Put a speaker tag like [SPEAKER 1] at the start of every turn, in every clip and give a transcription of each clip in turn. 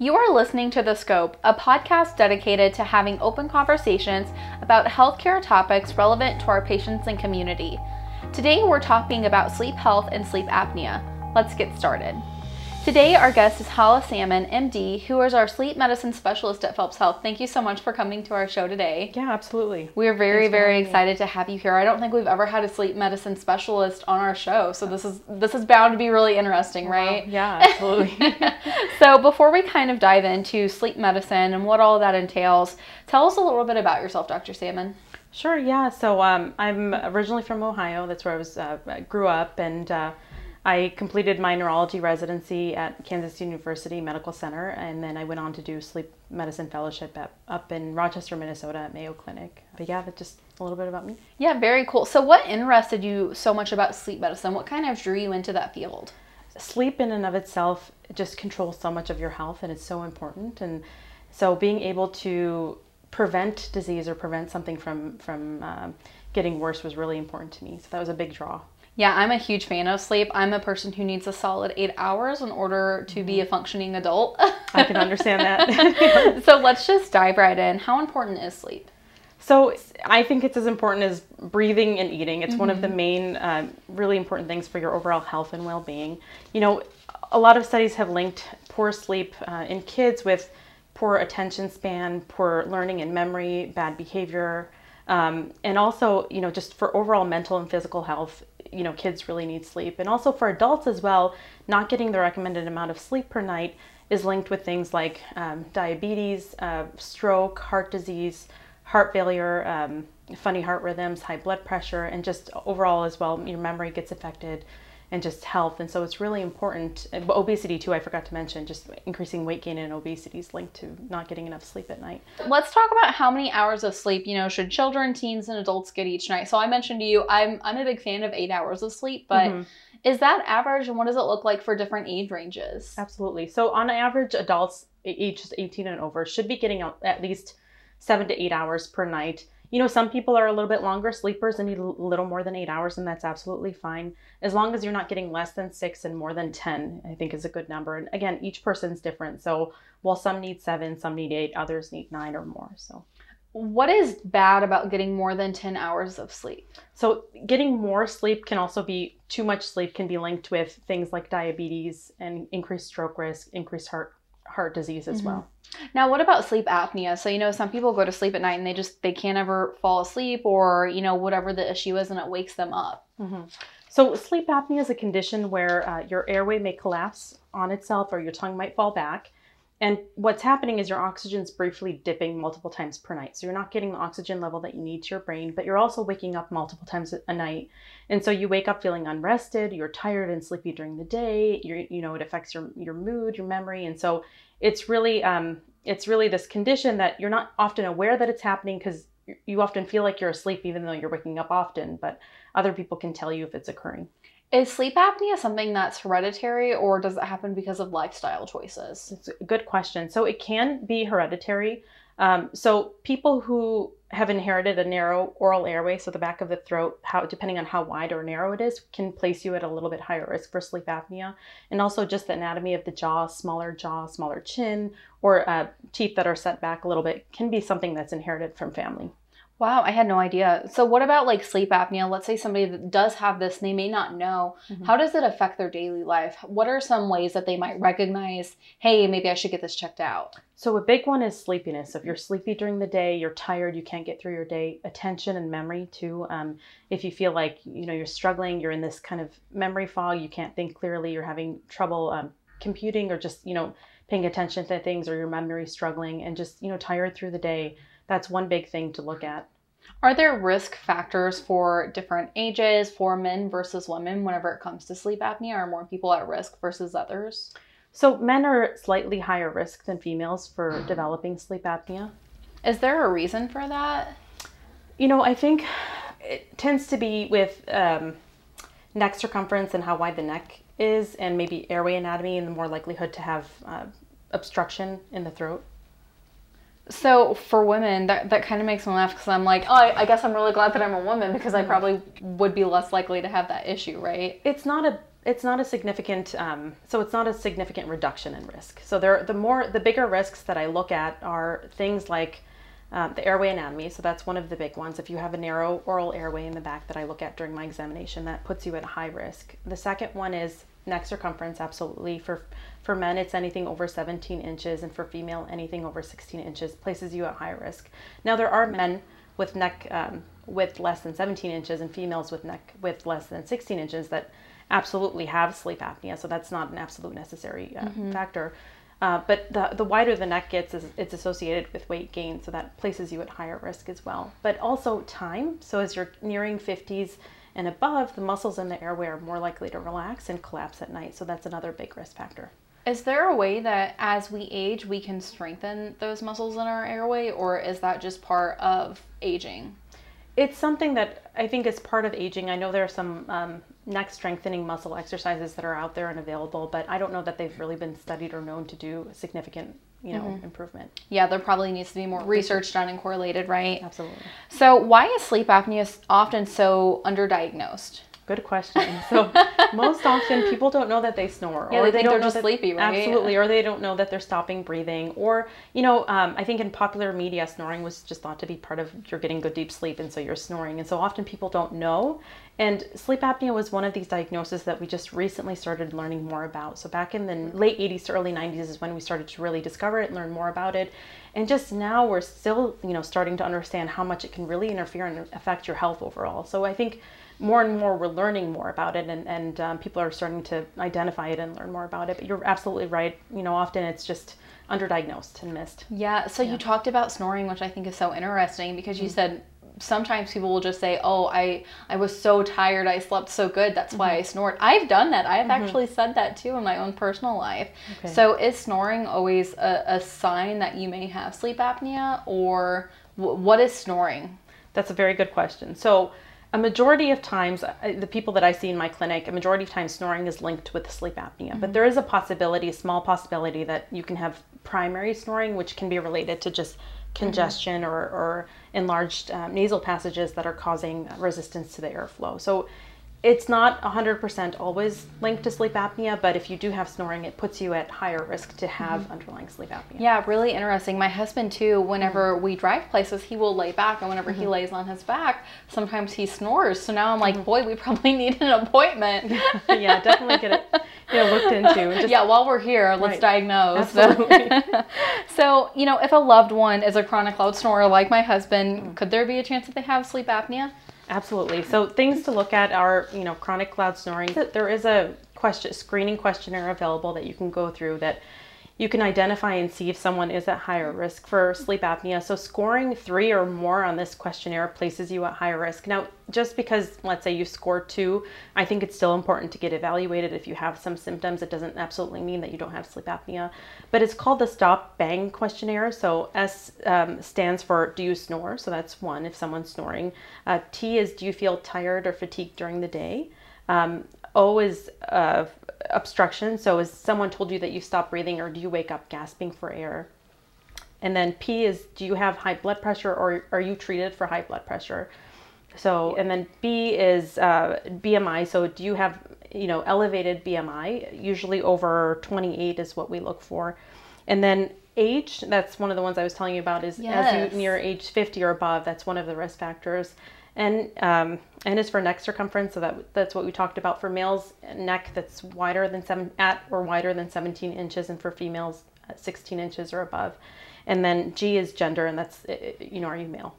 [SPEAKER 1] You are listening to The Scope, a podcast dedicated to having open conversations about healthcare topics relevant to our patients and community. Today, we're talking about sleep health and sleep apnea. Let's get started. Today, our guest is Hala Salmon, MD, who is our sleep medicine specialist at Phelps Health. Thank you so much for coming to our show today.
[SPEAKER 2] Yeah, absolutely.
[SPEAKER 1] We are very, very excited to have you here. I don't think we've ever had a sleep medicine specialist on our show, so this is this is bound to be really interesting, right?
[SPEAKER 2] Wow. Yeah, absolutely.
[SPEAKER 1] so, before we kind of dive into sleep medicine and what all that entails, tell us a little bit about yourself, Dr. Salmon.
[SPEAKER 2] Sure. Yeah. So um, I'm originally from Ohio. That's where I was uh, grew up, and uh, I completed my neurology residency at Kansas University Medical Center, and then I went on to do sleep medicine fellowship at, up in Rochester, Minnesota at Mayo Clinic. But yeah, that's just a little bit about me.
[SPEAKER 1] Yeah, very cool. So, what interested you so much about sleep medicine? What kind of drew you into that field?
[SPEAKER 2] Sleep, in and of itself, just controls so much of your health, and it's so important. And so, being able to prevent disease or prevent something from from um, getting worse was really important to me. So that was a big draw.
[SPEAKER 1] Yeah, I'm a huge fan of sleep. I'm a person who needs a solid eight hours in order to be a mm-hmm. functioning adult.
[SPEAKER 2] I can understand that.
[SPEAKER 1] so let's just dive right in. How important is sleep?
[SPEAKER 2] So I think it's as important as breathing and eating. It's mm-hmm. one of the mm-hmm. main, uh, really important things for your overall health and well-being. You know, a lot of studies have linked poor sleep uh, in kids with poor attention span, poor learning and memory, bad behavior, um, and also, you know, just for overall mental and physical health, you know, kids really need sleep. And also for adults as well, not getting the recommended amount of sleep per night is linked with things like um, diabetes, uh, stroke, heart disease, heart failure, um, funny heart rhythms, high blood pressure, and just overall as well, your memory gets affected and just health. And so it's really important. Obesity, too, I forgot to mention, just increasing weight gain and obesity is linked to not getting enough sleep at night.
[SPEAKER 1] Let's talk about how many hours of sleep, you know, should children, teens, and adults get each night. So I mentioned to you, I'm, I'm a big fan of eight hours of sleep, but. Mm-hmm. Is that average and what does it look like for different age ranges?
[SPEAKER 2] Absolutely. So, on average, adults ages 18 and over should be getting at least seven to eight hours per night you know, some people are a little bit longer sleepers and need a little more than eight hours, and that's absolutely fine. As long as you're not getting less than six and more than 10, I think is a good number. And again, each person's different. So while some need seven, some need eight, others need nine or more. So
[SPEAKER 1] what is bad about getting more than 10 hours of sleep?
[SPEAKER 2] So, getting more sleep can also be too much sleep can be linked with things like diabetes and increased stroke risk, increased heart heart disease as mm-hmm. well.
[SPEAKER 1] Now, what about sleep apnea? So, you know, some people go to sleep at night and they just they can't ever fall asleep or, you know, whatever the issue is and it wakes them up.
[SPEAKER 2] Mm-hmm. So, sleep apnea is a condition where uh, your airway may collapse on itself or your tongue might fall back. And what's happening is your oxygen's briefly dipping multiple times per night. So you're not getting the oxygen level that you need to your brain, but you're also waking up multiple times a night. And so you wake up feeling unrested, you're tired and sleepy during the day, you you know, it affects your your mood, your memory. And so it's really um it's really this condition that you're not often aware that it's happening because you often feel like you're asleep even though you're waking up often, but other people can tell you if it's occurring.
[SPEAKER 1] Is sleep apnea something that's hereditary or does it happen because of lifestyle choices?
[SPEAKER 2] It's a good question. So it can be hereditary. Um, so people who have inherited a narrow oral airway, so the back of the throat, how depending on how wide or narrow it is, can place you at a little bit higher risk for sleep apnea. And also just the anatomy of the jaw, smaller jaw, smaller chin, or uh, teeth that are set back a little bit can be something that's inherited from family.
[SPEAKER 1] Wow, I had no idea. So, what about like sleep apnea? Let's say somebody that does have this, they may not know. Mm-hmm. How does it affect their daily life? What are some ways that they might recognize, hey, maybe I should get this checked out?
[SPEAKER 2] So, a big one is sleepiness. If you're sleepy during the day, you're tired, you can't get through your day, attention and memory too. Um, if you feel like you know you're struggling, you're in this kind of memory fog, you can't think clearly, you're having trouble um, computing or just you know paying attention to things, or your memory struggling, and just you know tired through the day that's one big thing to look at.
[SPEAKER 1] Are there risk factors for different ages for men versus women whenever it comes to sleep apnea? Are more people at risk versus others?
[SPEAKER 2] So, men are slightly higher risk than females for developing sleep apnea.
[SPEAKER 1] Is there a reason for that?
[SPEAKER 2] You know, I think it tends to be with um, neck circumference and how wide the neck is, and maybe airway anatomy, and the more likelihood to have uh, obstruction in the throat.
[SPEAKER 1] So for women, that, that kind of makes me laugh because I'm like, oh, I, I, guess I'm really glad that I'm a woman because I probably would be less likely to have that issue, right?
[SPEAKER 2] It's not a it's not a significant um, so it's not a significant reduction in risk. So there the more the bigger risks that i look at are things like um, the airway anatomy. So that's one of the big ones. If you have a narrow oral airway in the back that i look at during my examination that puts you at high risk. The second one is neck circumference absolutely for for men it's anything over 17 inches and for female anything over 16 inches places you at high risk now there are men with neck um, with less than 17 inches and females with neck with less than 16 inches that absolutely have sleep apnea. So that's not an absolute necessary uh, mm-hmm. factor. Uh, but the, the wider the neck gets, it's associated with weight gain, so that places you at higher risk as well. But also time. So as you're nearing 50s and above, the muscles in the airway are more likely to relax and collapse at night. So that's another big risk factor.
[SPEAKER 1] Is there a way that as we age, we can strengthen those muscles in our airway, or is that just part of aging?
[SPEAKER 2] It's something that I think is part of aging. I know there are some um, neck strengthening muscle exercises that are out there and available, but I don't know that they've really been studied or known to do significant, you know, mm-hmm. improvement.
[SPEAKER 1] Yeah, there probably needs to be more research done and correlated, right?
[SPEAKER 2] Absolutely.
[SPEAKER 1] So, why is sleep apnea often so underdiagnosed?
[SPEAKER 2] Good question. So most often people don't know that they snore,
[SPEAKER 1] yeah,
[SPEAKER 2] or
[SPEAKER 1] they,
[SPEAKER 2] they
[SPEAKER 1] don't
[SPEAKER 2] know
[SPEAKER 1] that, sleepy, right?
[SPEAKER 2] Absolutely, or they don't know that they're stopping breathing, or you know, um, I think in popular media, snoring was just thought to be part of you're getting good deep sleep, and so you're snoring, and so often people don't know. And sleep apnea was one of these diagnoses that we just recently started learning more about. So back in the late 80s to early 90s is when we started to really discover it, learn more about it, and just now we're still, you know, starting to understand how much it can really interfere and affect your health overall. So I think more and more we're learning more about it and, and um, people are starting to identify it and learn more about it but you're absolutely right you know often it's just underdiagnosed and missed
[SPEAKER 1] yeah so yeah. you talked about snoring which i think is so interesting because you mm-hmm. said sometimes people will just say oh i i was so tired i slept so good that's mm-hmm. why i snored i've done that i've mm-hmm. actually said that too in my own personal life okay. so is snoring always a, a, sign that you may have sleep apnea or w- what is snoring
[SPEAKER 2] that's a very good question so a majority of times, the people that I see in my clinic, a majority of times snoring is linked with sleep apnea. Mm-hmm. But there is a possibility, a small possibility, that you can have primary snoring, which can be related to just congestion mm-hmm. or, or enlarged um, nasal passages that are causing resistance to the airflow. So it's not 100% always linked to sleep apnea, but if you do have snoring, it puts you at higher risk to have mm-hmm. underlying sleep apnea.
[SPEAKER 1] Yeah, really interesting. My husband, too, whenever mm-hmm. we drive places, he will lay back, and whenever mm-hmm. he lays on his back, sometimes he snores. So now I'm like, mm-hmm. boy, we probably need an appointment.
[SPEAKER 2] yeah, definitely get it you know, looked into.
[SPEAKER 1] Just, yeah, while we're here, let's right. diagnose. Absolutely. so, you know, if a loved one is a chronic loud snorer like my husband, mm. could there be a chance that they have sleep apnea?
[SPEAKER 2] Absolutely. So things to look at are, you know, chronic loud snoring. There is a question screening questionnaire available that you can go through that you can identify and see if someone is at higher risk for sleep apnea. So, scoring three or more on this questionnaire places you at higher risk. Now, just because, let's say, you score two, I think it's still important to get evaluated if you have some symptoms. It doesn't absolutely mean that you don't have sleep apnea, but it's called the Stop Bang questionnaire. So, S um, stands for Do you snore? So, that's one if someone's snoring. Uh, T is Do you feel tired or fatigued during the day? Um, O is uh, obstruction. So, has someone told you that you stop breathing, or do you wake up gasping for air? And then P is do you have high blood pressure, or are you treated for high blood pressure? So, and then B is uh, BMI. So, do you have you know elevated BMI? Usually over 28 is what we look for. And then age, that's one of the ones I was telling you about, is yes. as you near age 50 or above, that's one of the risk factors and um, N is for neck circumference, so that that's what we talked about for males. Neck that's wider than seven at or wider than 17 inches, and for females, 16 inches or above. And then G is gender, and that's you know, are you male?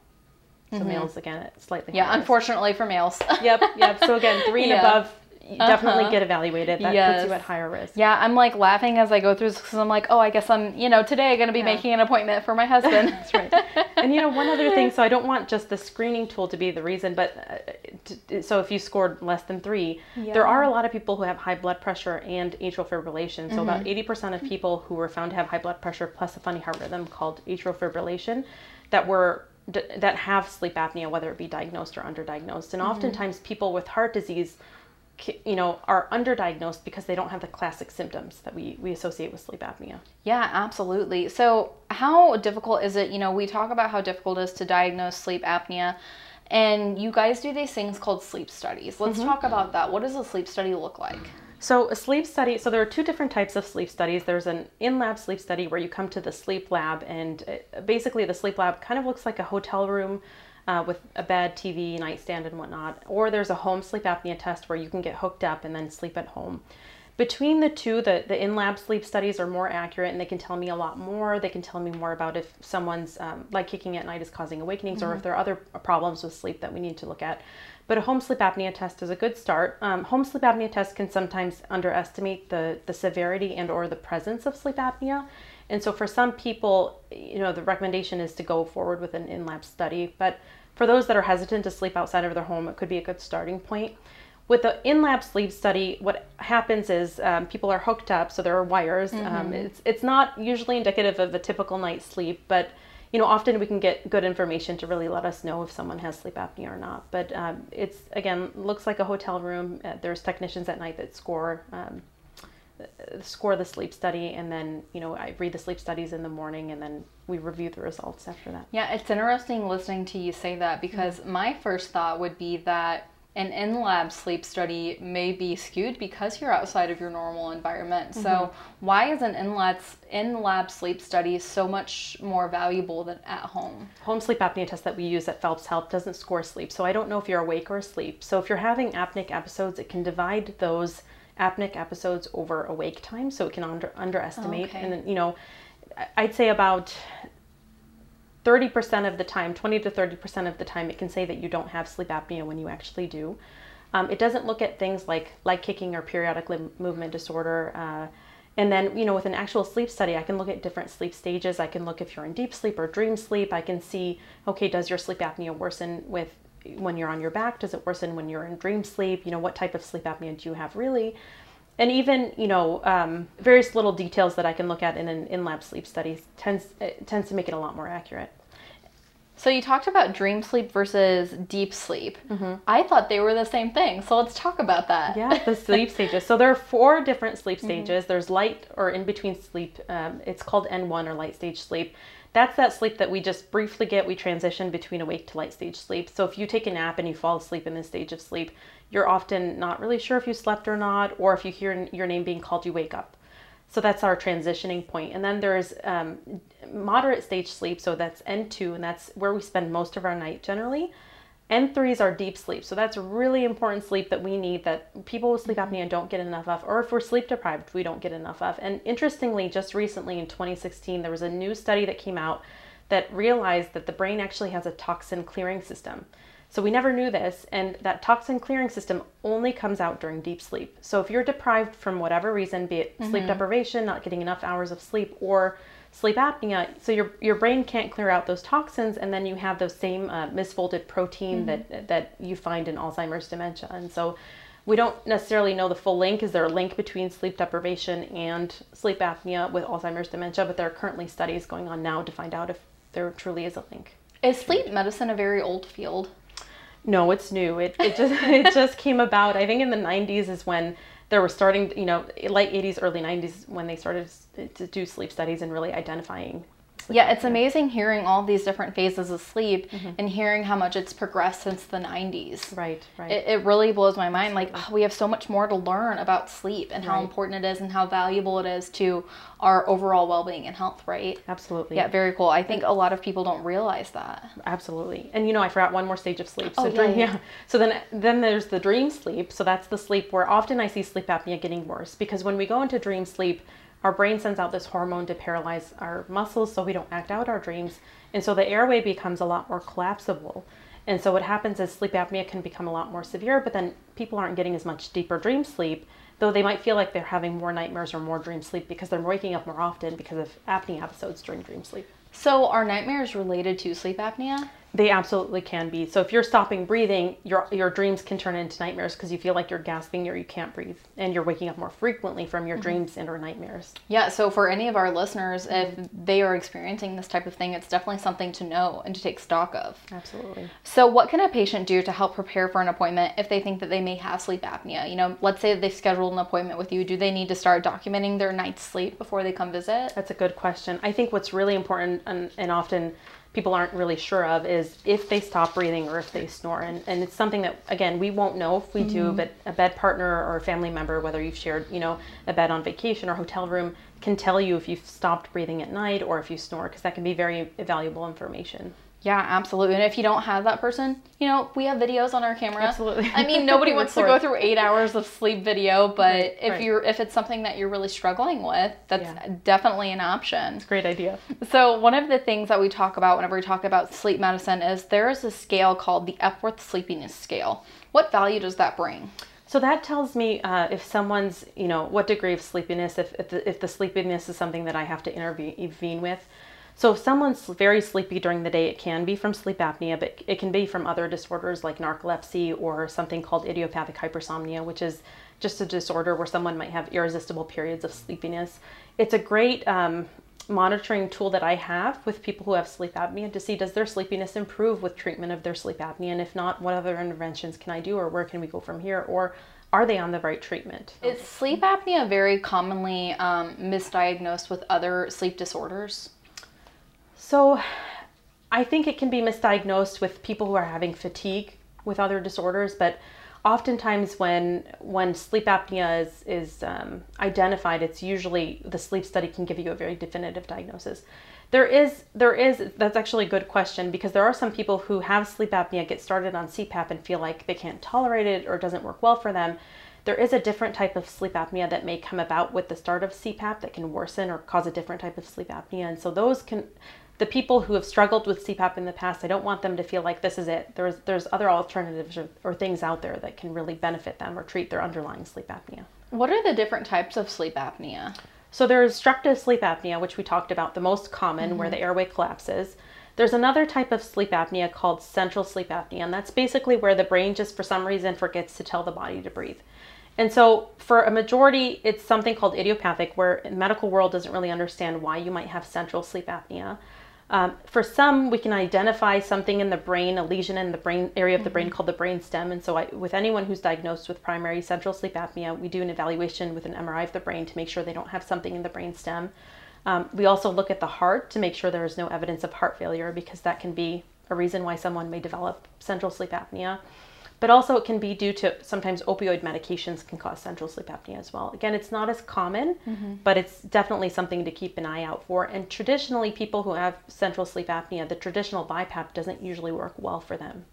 [SPEAKER 2] So mm-hmm. males again, it's slightly.
[SPEAKER 1] Yeah, unfortunately for males.
[SPEAKER 2] yep, yep. So again, three and yeah. above definitely uh-huh. get evaluated. That yes. puts you at higher risk.
[SPEAKER 1] Yeah, I'm like laughing as I go through this because I'm like, oh, I guess I'm, you know, today going to be yeah. making an appointment for my husband.
[SPEAKER 2] That's right. And you know, one other thing. So I don't want just the screening tool to be the reason, but uh, to, so if you scored less than three, yeah. there are a lot of people who have high blood pressure and atrial fibrillation. So mm-hmm. about 80% of people who were found to have high blood pressure plus a funny heart rhythm called atrial fibrillation that were that have sleep apnea, whether it be diagnosed or underdiagnosed. And mm-hmm. oftentimes, people with heart disease you know are underdiagnosed because they don't have the classic symptoms that we, we associate with sleep apnea
[SPEAKER 1] yeah absolutely so how difficult is it you know we talk about how difficult it is to diagnose sleep apnea and you guys do these things called sleep studies let's mm-hmm. talk about that what does a sleep study look like
[SPEAKER 2] So a sleep study. So there are two different types of sleep studies. There's an in-lab sleep study where you come to the sleep lab, and uh, basically the sleep lab kind of looks like a hotel room uh, with a bed, TV, nightstand, and whatnot. Or there's a home sleep apnea test where you can get hooked up and then sleep at home. Between the two, the, the in lab sleep studies are more accurate and they can tell me a lot more. They can tell me more about if someone's um, like kicking at night is causing awakenings mm-hmm. or if there are other problems with sleep that we need to look at. But a home sleep apnea test is a good start. Um, home sleep apnea test can sometimes underestimate the, the severity and or the presence of sleep apnea. And so for some people, you know, the recommendation is to go forward with an in-lab study. But for those that are hesitant to sleep outside of their home, it could be a good starting point. With the in-lab sleep study, what happens is um, people are hooked up, so there are wires. Um, mm-hmm. Um, it's it's not usually indicative of a typical night's sleep, but you know often we can get good information to really let us know if someone has sleep apnea or not. But um, it's again looks like a hotel room. Uh, there's technicians at night that score um, score the sleep study and then you know i read the sleep studies in the morning and then we review the results after that
[SPEAKER 1] yeah it's interesting listening to you say that because mm-hmm. my first thought would be that an in-lab sleep study may be skewed because you're outside of your normal environment. Mm-hmm. So why is an in-lab in-lab sleep study so much more valuable than at home?
[SPEAKER 2] Home sleep apnea test that we use at Phelps Health doesn't score sleep. So I don't know if you're awake or asleep. So if you're having apneic episodes, it can divide those apneic episodes over awake time, so it can under underestimate. Okay. And you know, I'd say about 30% of the time, 20 to 30% of the time, it can say that you don't have sleep apnea when you actually do. Um, it doesn't look at things like leg kicking or periodic limb movement disorder. Uh, and then, you know, with an actual sleep study, I can look at different sleep stages. I can look if you're in deep sleep or dream sleep. I can see, okay, does your sleep apnea worsen with when you're on your back? Does it worsen when you're in dream sleep? You know, what type of sleep apnea do you have really? and even you know um, various little details that I can look at in an in-lab sleep study tends tends to make it a lot more accurate.
[SPEAKER 1] So you talked about dream sleep versus deep sleep. Mm-hmm. I thought they were the same thing. So let's talk about that.
[SPEAKER 2] Yeah, the sleep stages. So there are four different sleep mm-hmm. stages. Mm-hmm. There's light or in between sleep. Um, it's called N1 or light stage sleep. That's that sleep that we just briefly get. We transition between awake to light stage sleep. So if you take a nap and you fall asleep in this stage of sleep, you're often not really sure if you slept or not, or if you hear your name being called, you wake up. So that's our transitioning point. And then there's um, moderate stage sleep, so that's N2, and that's where we spend most of our night generally. N3 is our deep sleep, so that's really important sleep that we need that people with sleep apnea don't get enough of, or if we're sleep deprived, we don't get enough of. And interestingly, just recently in 2016, there was a new study that came out that realized that the brain actually has a toxin clearing system. So we never knew this, and that toxin clearing system only comes out during deep sleep. So if you're deprived from whatever reason, be it mm-hmm. sleep deprivation, not getting enough hours of sleep, or sleep apnea, so your your brain can't clear out those toxins, and then you have those same uh, misfolded protein mm-hmm. that that you find in Alzheimer's dementia. And so we don't necessarily know the full link. Is there a link between sleep deprivation and sleep apnea with Alzheimer's dementia? But there are currently studies going on now to find out if there truly is a link.
[SPEAKER 1] Is sleep medicine a very old field?
[SPEAKER 2] No, it's new. It it just it just came about. I think in the 90s is when there were starting, you know, late 80s, early 90s when they started to do sleep studies and really identifying
[SPEAKER 1] yeah, it's amazing hearing all these different phases of sleep mm-hmm. and hearing how much it's progressed since the 90s.
[SPEAKER 2] Right, right.
[SPEAKER 1] It, it really blows my mind. Like, oh, we have so much more to learn about sleep and right. how important it is and how valuable it is to our overall well being and health, right?
[SPEAKER 2] Absolutely.
[SPEAKER 1] Yeah, very cool. I think a lot of people don't realize that.
[SPEAKER 2] Absolutely. And you know, I forgot one more stage of sleep.
[SPEAKER 1] So, oh, dream, yeah.
[SPEAKER 2] yeah. So then, then there's the dream sleep. So that's the sleep where often I see sleep apnea getting worse because when we go into dream sleep, our brain sends out this hormone to paralyze our muscles so we don't act out our dreams. And so the airway becomes a lot more collapsible. And so what happens is sleep apnea can become a lot more severe, but then people aren't getting as much deeper dream sleep, though they might feel like they're having more nightmares or more dream sleep because they're waking up more often because of apnea episodes during dream sleep.
[SPEAKER 1] So are nightmares related to sleep apnea?
[SPEAKER 2] They absolutely can be. So if you're stopping breathing, your your dreams can turn into nightmares because you feel like you're gasping or you can't breathe, and you're waking up more frequently from your mm-hmm. dreams and or nightmares.
[SPEAKER 1] Yeah. So for any of our listeners, mm-hmm. if they are experiencing this type of thing, it's definitely something to know and to take stock of.
[SPEAKER 2] Absolutely.
[SPEAKER 1] So what can a patient do to help prepare for an appointment if they think that they may have sleep apnea? You know, let's say they've scheduled an appointment with you. Do they need to start documenting their night's sleep before they come visit?
[SPEAKER 2] That's a good question. I think what's really important and, and often people aren't really sure of is if they stop breathing or if they snore. And, and it's something that, again, we won't know if we do, mm-hmm. but a bed partner or a family member, whether you've shared, you know, a bed on vacation or hotel room, can tell you if you've stopped breathing at night or if you snore, because that can be very valuable information.
[SPEAKER 1] Yeah, absolutely. And if you don't have that person, you know, we have videos on our camera.
[SPEAKER 2] Absolutely.
[SPEAKER 1] I mean, nobody wants to go through eight hours of sleep video, but
[SPEAKER 2] Right,
[SPEAKER 1] if
[SPEAKER 2] right.
[SPEAKER 1] you're if it's something that you're really struggling with, that's
[SPEAKER 2] Yeah.
[SPEAKER 1] definitely an option.
[SPEAKER 2] It's a great idea.
[SPEAKER 1] So one of the things that we talk about whenever we talk about sleep medicine is there is a scale called the Epworth Sleepiness Scale. What value does that bring?
[SPEAKER 2] So that tells me uh, if someone's, you know, what degree of sleepiness, if, if, the, if the sleepiness is something that I have to intervene with. So if someone's very sleepy during the day, it can be from sleep apnea, but it can be from other disorders like narcolepsy or something called idiopathic hypersomnia, which is just a disorder where someone might have irresistible periods of sleepiness. It's a great um, monitoring tool that I have with people who have sleep apnea to see does their sleepiness improve with treatment of their sleep apnea, and if not, what other interventions can I do, or where can we go from here, or are they on the right treatment?
[SPEAKER 1] Is sleep apnea very commonly um, misdiagnosed with other sleep disorders?
[SPEAKER 2] So, I think it can be misdiagnosed with people who are having fatigue with other disorders, but oftentimes when when sleep apnea is is um, identified, it's usually the sleep study can give you a very definitive diagnosis. There is there is that's actually a good question because there are some people who have sleep apnea get started on CPAP and feel like they can't tolerate it or it doesn't work well for them. There is a different type of sleep apnea that may come about with the start of CPAP that can worsen or cause a different type of sleep apnea, and so those can the people who have struggled with CPAP in the past, I don't want them to feel like this is it. There's there's other alternatives or, or things out there that can really benefit them or treat their underlying sleep apnea.
[SPEAKER 1] What are the different types of sleep apnea?
[SPEAKER 2] So there's obstructive sleep apnea, which we talked about, the most common, where mm-hmm. the airway collapses. There's another type of sleep apnea called central sleep apnea, and that's basically where the brain just for some reason forgets to tell the body to breathe. And so, for a majority, it's something called idiopathic, where the medical world doesn't really understand why you might have central sleep apnea. Um, for some, we can identify something in the brain, a lesion in the brain area of the brain called the brain stem. And so, I, with anyone who's diagnosed with primary central sleep apnea, we do an evaluation with an MRI of the brain to make sure they don't have something in the brain stem. Um, we also look at the heart to make sure there is no evidence of heart failure because that can be a reason why someone may develop central sleep apnea. But also, it can be due to sometimes opioid medications can cause central sleep apnea as well. Again, it's not as common, mm-hmm. but it's definitely something to keep an eye out for. And traditionally, people who have central sleep apnea, the traditional BiPAP doesn't usually work well for them.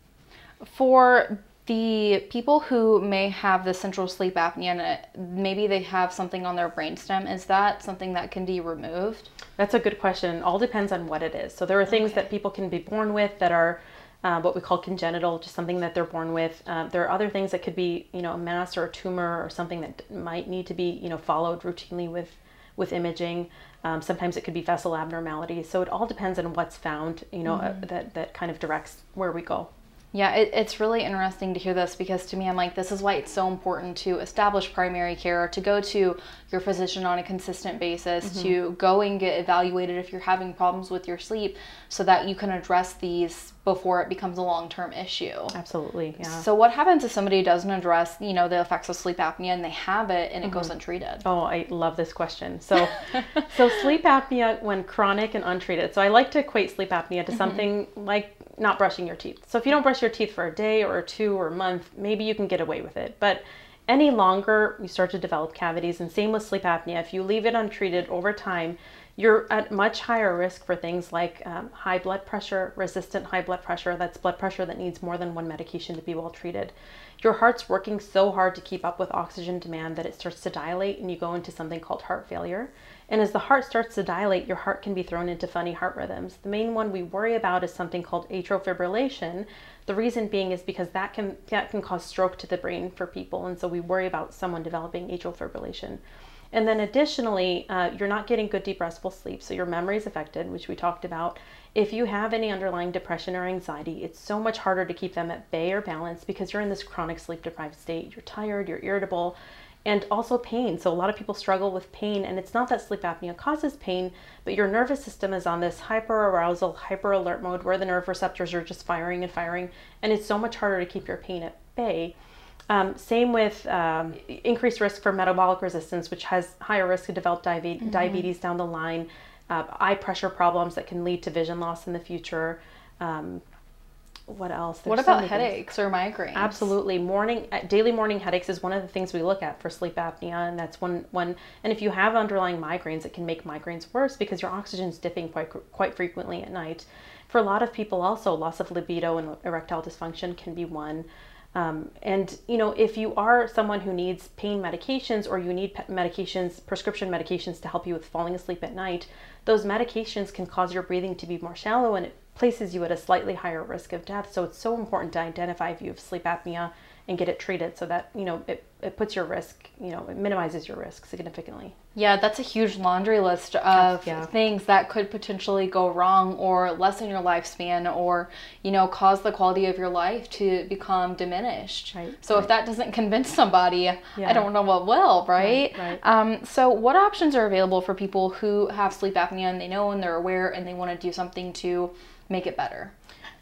[SPEAKER 1] For the people who may have the central sleep apnea and uh, maybe they have something on their brainstem, is that something that can be removed?
[SPEAKER 2] That's a good question. It all depends on what it is. So there are things
[SPEAKER 1] Okay.
[SPEAKER 2] that people can be born with that are uh, what we call congenital, just something that they're born with. Uh, there are other things that could be, you know, a mass or a tumor or something that might need to be, you know, followed routinely with with imaging. Um, sometimes it could be vessel abnormalities. So it all depends on what's found, you know, uh, that that kind of directs where we go.
[SPEAKER 1] Yeah, it, it's really interesting to hear this because to me, I'm like, this is why it's so important to establish primary care, to go to your physician on a consistent basis, mm-hmm. to go and get evaluated if you're having problems with your sleep so that you can address these before it becomes a long term issue.
[SPEAKER 2] Absolutely, yeah.
[SPEAKER 1] So, what happens if somebody doesn't address, you know, the effects of sleep apnea and they have it and it goes mm-hmm. untreated?
[SPEAKER 2] Oh, I love this question. So, so sleep apnea when chronic and untreated. So I like to equate sleep apnea to mm-hmm. something like not brushing your teeth. So if you don't brush your teeth for a day or two or a month, maybe you can get away with it. But any longer, you start to develop cavities. And same with sleep apnea. If you leave it untreated over time, you're at much higher risk for things like um, high blood pressure, resistant high blood pressure. That's blood pressure that needs more than one medication to be well treated. Your heart's working so hard to keep up with oxygen demand that it starts to dilate and you go into something called heart failure. And as the heart starts to dilate, your heart can be thrown into funny heart rhythms. The main one we worry about is something called atrial fibrillation. The reason being is because that can that can cause stroke to the brain for people, and so we worry about someone developing atrial fibrillation. And then additionally, uh, you're not getting good deep restful sleep, so your memory is affected, which we talked about. If you have any underlying depression or anxiety, it's so much harder to keep them at bay or balanced because you're in this chronic sleep deprived state. You're tired, you're irritable, and also pain. So a lot of people struggle with pain, and it's not that sleep apnea causes pain, but your nervous system is on this hyperarousal, hyper alert mode where the nerve receptors are just firing and firing, and it's so much harder to keep your pain at bay. Um, same with um, increased risk for metabolic resistance, which has higher risk to develop diabe- diabetes down the line. uh, eye pressure problems that can lead to vision loss in the future. Um, what else?
[SPEAKER 1] There's what about so headaches things. or migraines?
[SPEAKER 2] Absolutely. Morning, uh, daily morning headaches is one of the things we look at for sleep apnea, and that's one one. And if you have underlying migraines, it can make migraines worse because your oxygen's dipping quite quite frequently at night. For a lot of people, also loss of libido and erectile dysfunction can be one. Um, and you know, if you are someone who needs pain medications or you need medications, prescription medications to help you with falling asleep at night, those medications can cause your breathing to be more shallow and it places you at a slightly higher risk of death. So it's so important to identify if you have sleep apnea and get it treated so that you know it, it puts your risk you know it minimizes your risk significantly
[SPEAKER 1] yeah that's a huge laundry list of yeah. things that could potentially go wrong or lessen your lifespan or you know cause the quality of your life to become diminished right so right. if that doesn't convince somebody yeah. i don't know what will right, right, right. Um, so what options are available for people who have sleep apnea and they know and they're aware and they want to do something to make it better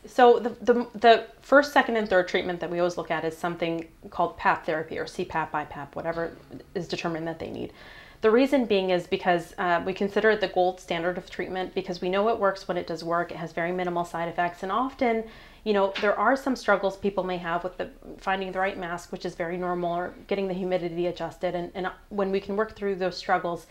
[SPEAKER 2] so the, the, the first, second, and third treatment that we always look at is something called PAP therapy or CPAP, BiPAP, whatever is determined that they need. The reason being is because uh, we consider it the gold standard of treatment because we know it works when it does work. It has very minimal side effects, and often, you know, there are some struggles people may have with the, finding the right mask, which is very normal, or getting the humidity adjusted. And, and when we can work through those struggles,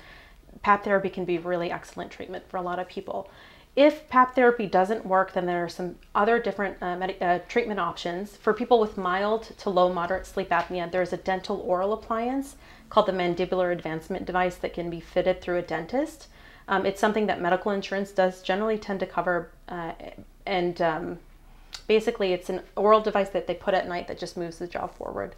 [SPEAKER 2] PAP therapy can be really excellent treatment for a lot of people. If PAP therapy doesn't work, then there are some other different uh, med- uh, treatment options. For people with mild to low moderate sleep apnea, there's a dental oral appliance called the mandibular advancement device that can be fitted through a dentist. Um, it's something that medical insurance does generally tend to cover, uh, and um, basically, it's an oral device that they put at night that just moves the jaw forward.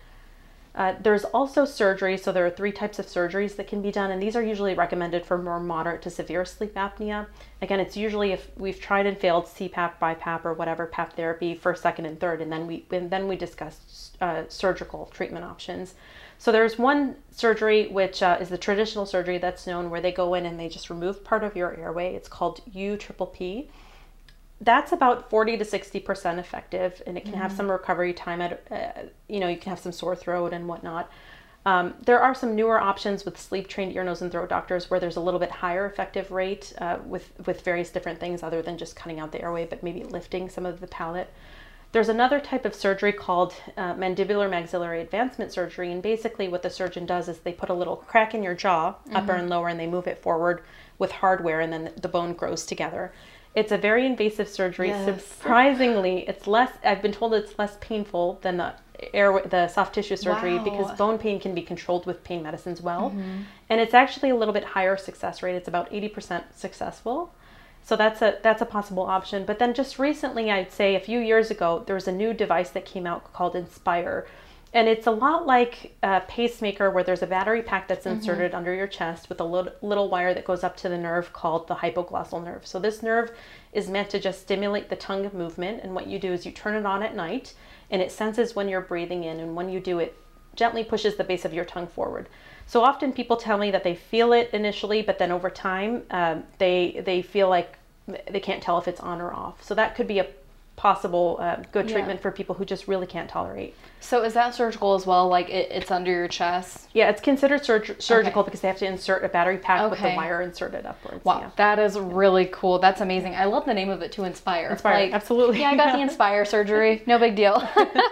[SPEAKER 2] Uh, there's also surgery, so there are three types of surgeries that can be done, and these are usually recommended for more moderate to severe sleep apnea. Again, it's usually if we've tried and failed CPAP, BiPAP, or whatever PAP therapy first, second, and third, and then we and then we discuss uh, surgical treatment options. So there's one surgery which uh, is the traditional surgery that's known where they go in and they just remove part of your airway. It's called U triple P that's about 40 to 60% effective and it can mm-hmm. have some recovery time at uh, you know you can have some sore throat and whatnot um, there are some newer options with sleep trained ear nose and throat doctors where there's a little bit higher effective rate uh, with with various different things other than just cutting out the airway but maybe lifting some of the palate there's another type of surgery called uh, mandibular maxillary advancement surgery and basically what the surgeon does is they put a little crack in your jaw mm-hmm. upper and lower and they move it forward with hardware and then the bone grows together it's a very invasive surgery. Yes. Surprisingly, it's less. I've been told it's less painful than the air the soft tissue surgery wow. because bone pain can be controlled with pain medicines well, mm-hmm. and it's actually a little bit higher success rate. It's about eighty percent successful. So that's a that's a possible option. But then just recently, I'd say a few years ago, there was a new device that came out called Inspire, and it's a lot like a pacemaker where there's a battery pack that's mm-hmm. inserted mm-hmm. under your chest with a little, little wire that goes up to the nerve called the hypoglossal nerve. So this nerve is meant to just stimulate the tongue movement. And what you do is you turn it on at night and it senses when you're breathing in. And when you do it, gently pushes the base of your tongue forward. So often people tell me that they feel it initially, but then over time um, they they feel like they can't tell if it's on or off. So that could be a possible uh, good treatment yeah. for people who just really can't tolerate.
[SPEAKER 1] So is that surgical as well? Like it, it's under your chest?
[SPEAKER 2] Yeah, it's considered surg- surgical okay. because they have to insert a battery pack okay. with the wire inserted upwards.
[SPEAKER 1] Wow,
[SPEAKER 2] yeah.
[SPEAKER 1] that is really cool. That's amazing. I love the name of it to Inspire.
[SPEAKER 2] Inspire, like, absolutely.
[SPEAKER 1] Yeah, I got the Inspire surgery. No big deal.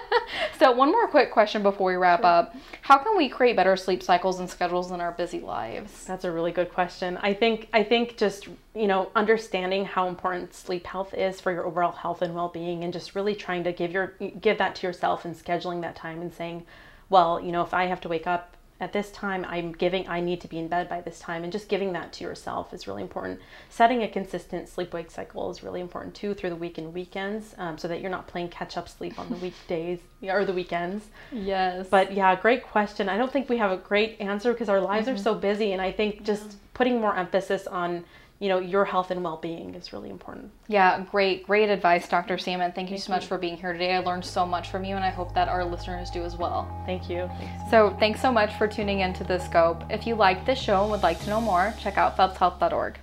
[SPEAKER 1] so one more quick question before we wrap sure. up: How can we create better sleep cycles and schedules in our busy lives?
[SPEAKER 2] That's a really good question. I think I think just you know understanding how important sleep health is for your overall health and well-being, and just really trying to give your give that to yourself and scheduling that time and saying, well, you know, if I have to wake up at this time, I'm giving, I need to be in bed by this time, and just giving that to yourself is really important. Setting a consistent sleep wake cycle is really important too through the week and weekends, um, so that you're not playing catch up sleep on the weekdays or the weekends.
[SPEAKER 1] Yes.
[SPEAKER 2] But yeah, great question. I don't think we have a great answer because our lives mm-hmm. are so busy, and I think just yeah. putting more emphasis on you know your health and well-being is really important.
[SPEAKER 1] Yeah great great advice dr mm-hmm. salmon. Thank you thank so much for being here today. I learned so much from you and i hope that our listeners do as well.
[SPEAKER 2] Thank you.
[SPEAKER 1] Thanks. so thanks so much for tuning into the scope. If you liked this show and would like to know more check out phelpshealth.org